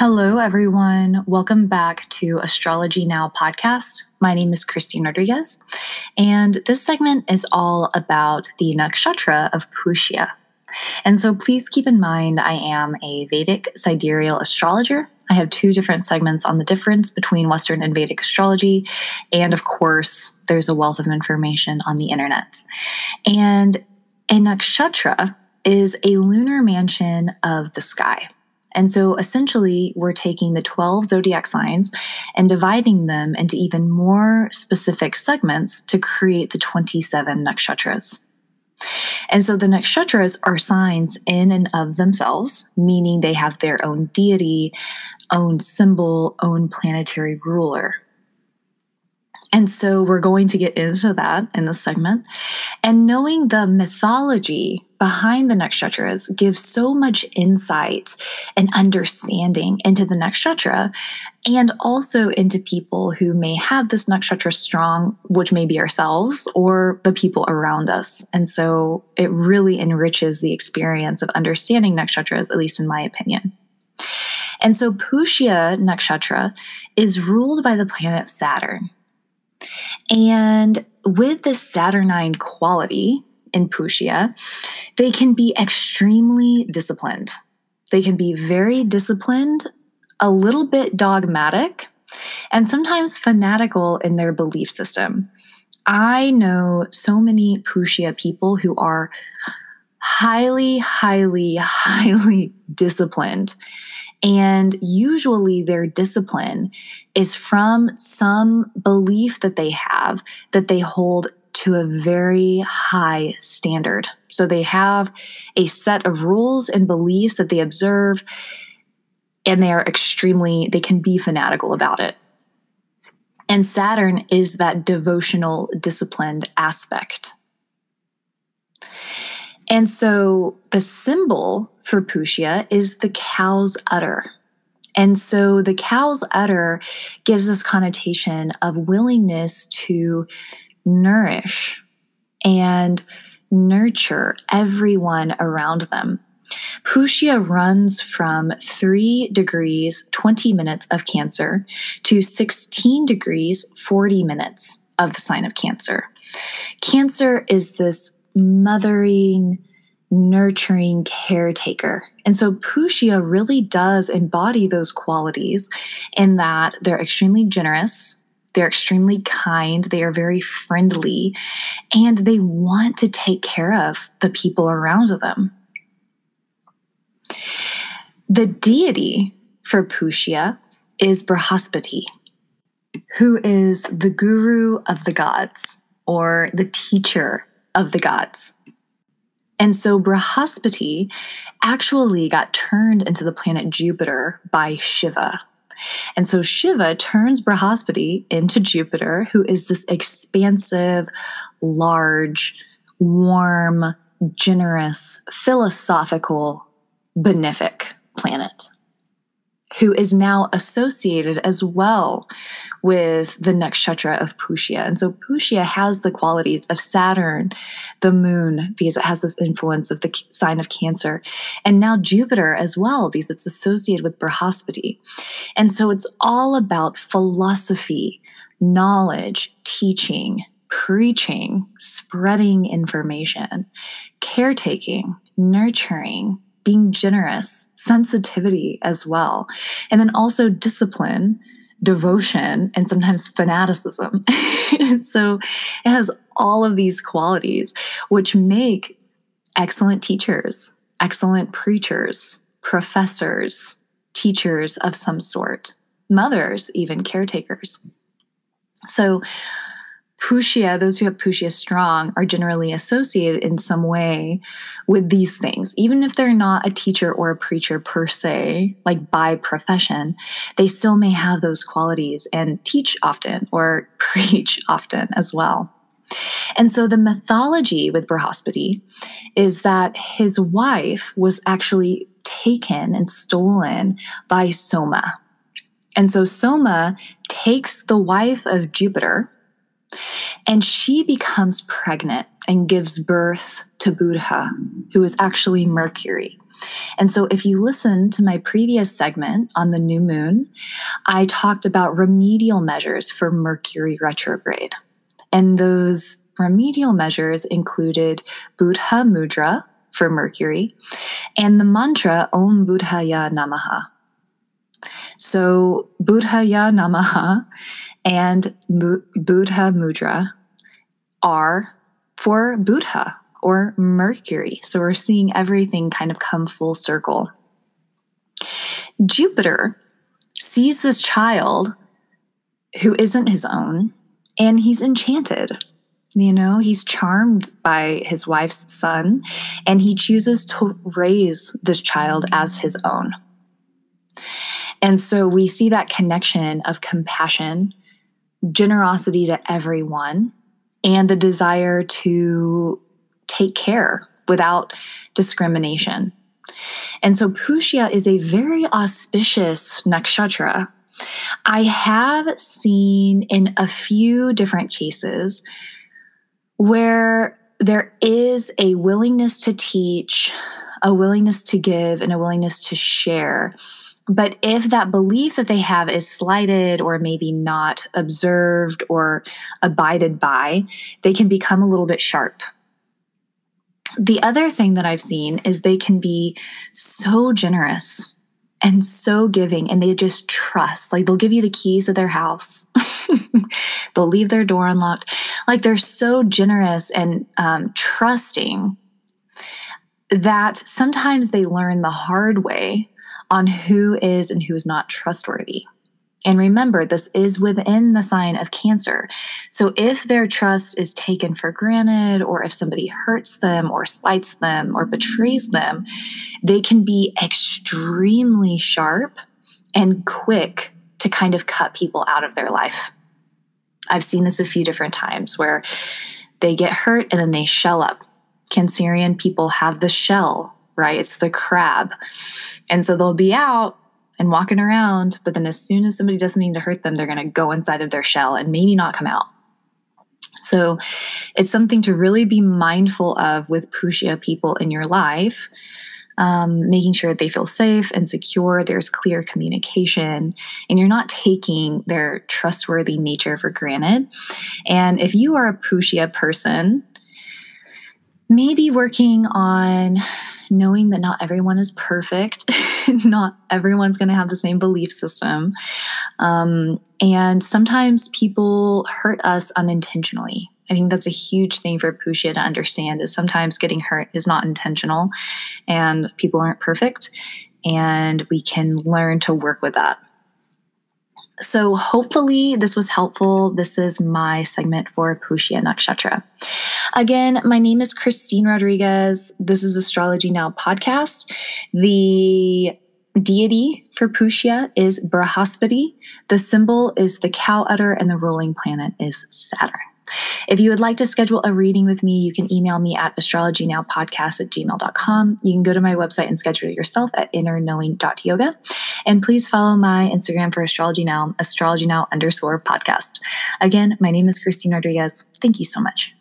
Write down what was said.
Hello, everyone. Welcome back to Astrology Now podcast. My name is Christine Rodriguez, and this segment is all about the nakshatra of Pushya. And so please keep in mind I am a Vedic sidereal astrologer. I have two different segments on the difference between Western and Vedic astrology. And of course, there's a wealth of information on the internet. And a nakshatra is a lunar mansion of the sky. And so essentially, we're taking the 12 zodiac signs and dividing them into even more specific segments to create the 27 nakshatras. And so the nakshatras are signs in and of themselves, meaning they have their own deity, own symbol, own planetary ruler. And so we're going to get into that in this segment. And knowing the mythology behind the nakshatras gives so much insight and understanding into the nakshatra and also into people who may have this nakshatra strong, which may be ourselves or the people around us. And so it really enriches the experience of understanding nakshatras, at least in my opinion. And so Pushya nakshatra is ruled by the planet Saturn. And with this Saturnine quality in Pushya, they can be extremely disciplined. They can be very disciplined, a little bit dogmatic, and sometimes fanatical in their belief system. I know so many Pushya people who are highly, highly, highly disciplined and usually their discipline is from some belief that they have that they hold to a very high standard. So they have a set of rules and beliefs that they observe, and they are extremely, they can be fanatical about it. And Saturn is that devotional, disciplined aspect. And so the symbol for Pushya is the cow's udder. And so the cow's udder gives this connotation of willingness to nourish and nurture everyone around them. Pushya runs from 3 degrees 20 minutes of Cancer to 16 degrees 40 minutes of the sign of Cancer. Cancer is this mothering, nurturing caretaker. And so Pushya really does embody those qualities in that they're extremely generous, they're extremely kind, they are very friendly, and they want to take care of the people around them. The deity for Pushya is Brihaspati, who is the guru of the gods or the teacher of the gods. And so Brihaspati actually got turned into the planet Jupiter by Shiva. And so Shiva turns Brihaspati into Jupiter, who is this expansive, large, warm, generous, philosophical, benefic planet who is now associated as well with the nakshatra of Pushya. And so Pushya has the qualities of Saturn, the moon, because it has this influence of the sign of Cancer, and now Jupiter as well, because it's associated with Brihaspati. And so it's all about philosophy, knowledge, teaching, preaching, spreading information, caretaking, nurturing, being generous, sensitivity as well. And then also discipline, devotion, and sometimes fanaticism. so it has all of these qualities, which make excellent teachers, excellent preachers, professors, teachers of some sort, mothers, even caretakers. So Pushya, those who have Pushya strong, are generally associated in some way with these things. Even if they're not a teacher or a preacher per se, like by profession, they still may have those qualities and teach often or preach often as well. And so the mythology with Brihaspati is that his wife was actually taken and stolen by Soma. And so Soma takes the wife of Jupiter and she becomes pregnant and gives birth to Buddha, who is actually Mercury. And so, if you listen to my previous segment on the new moon, I talked about remedial measures for Mercury retrograde. And those remedial measures included Buddha Mudra for Mercury and the mantra Om Buddhaya Namaha. So, Buddhaya Namaha and Buddha Mudra are for Buddha or Mercury. So we're seeing everything kind of come full circle. Jupiter sees this child who isn't his own and he's enchanted. You know, he's charmed by his wife's son and he chooses to raise this child as his own. And so we see that connection of compassion, generosity to everyone, and the desire to take care without discrimination. And so Pushya is a very auspicious nakshatra. I have seen in a few different cases where there is a willingness to teach, a willingness to give, and a willingness to share. But if that belief that they have is slighted or maybe not observed or abided by, they can become a little bit sharp the other thing that I've seen is they can be so generous and so giving, and they just trust. Like they'll give you the keys to their house, they'll leave their door unlocked. Like they're so generous and um, trusting that sometimes they learn the hard way on who is and who is not trustworthy. And remember, this is within the sign of Cancer. So if their trust is taken for granted, or if somebody hurts them, or slights them, or betrays them, they can be extremely sharp and quick to kind of cut people out of their life. I've seen this a few different times where they get hurt and then they shell up. Cancerian people have the shell, right? It's the crab. And so they'll be out and walking around, but then as soon as somebody does something to hurt them, they're going to go inside of their shell and maybe not come out. So it's something to really be mindful of with Pushya people in your life. Um, making sure that they feel safe and secure, there's clear communication, and you're not taking their trustworthy nature for granted. And if you are a Pushya person, maybe working on knowing that not everyone is perfect, not everyone's going to have the same belief system. Um, and sometimes people hurt us unintentionally. I think that's a huge thing for Pushya to understand is sometimes getting hurt is not intentional and people aren't perfect and we can learn to work with that. So, hopefully, this was helpful. This is my segment for Pushya Nakshatra. Again, my name is Christine Rodriguez. This is Astrology Now podcast. The deity for Pushya is Brahaspati. The symbol is the cow udder, and the ruling planet is Saturn. If you would like to schedule a reading with me, you can email me at astrologynowpodcast at gmail.com. You can go to my website and schedule yourself at innerknowing.yoga. And please follow my Instagram for Astrology Now, astrology now underscore podcast. Again, my name is Christine Rodriguez. Thank you so much.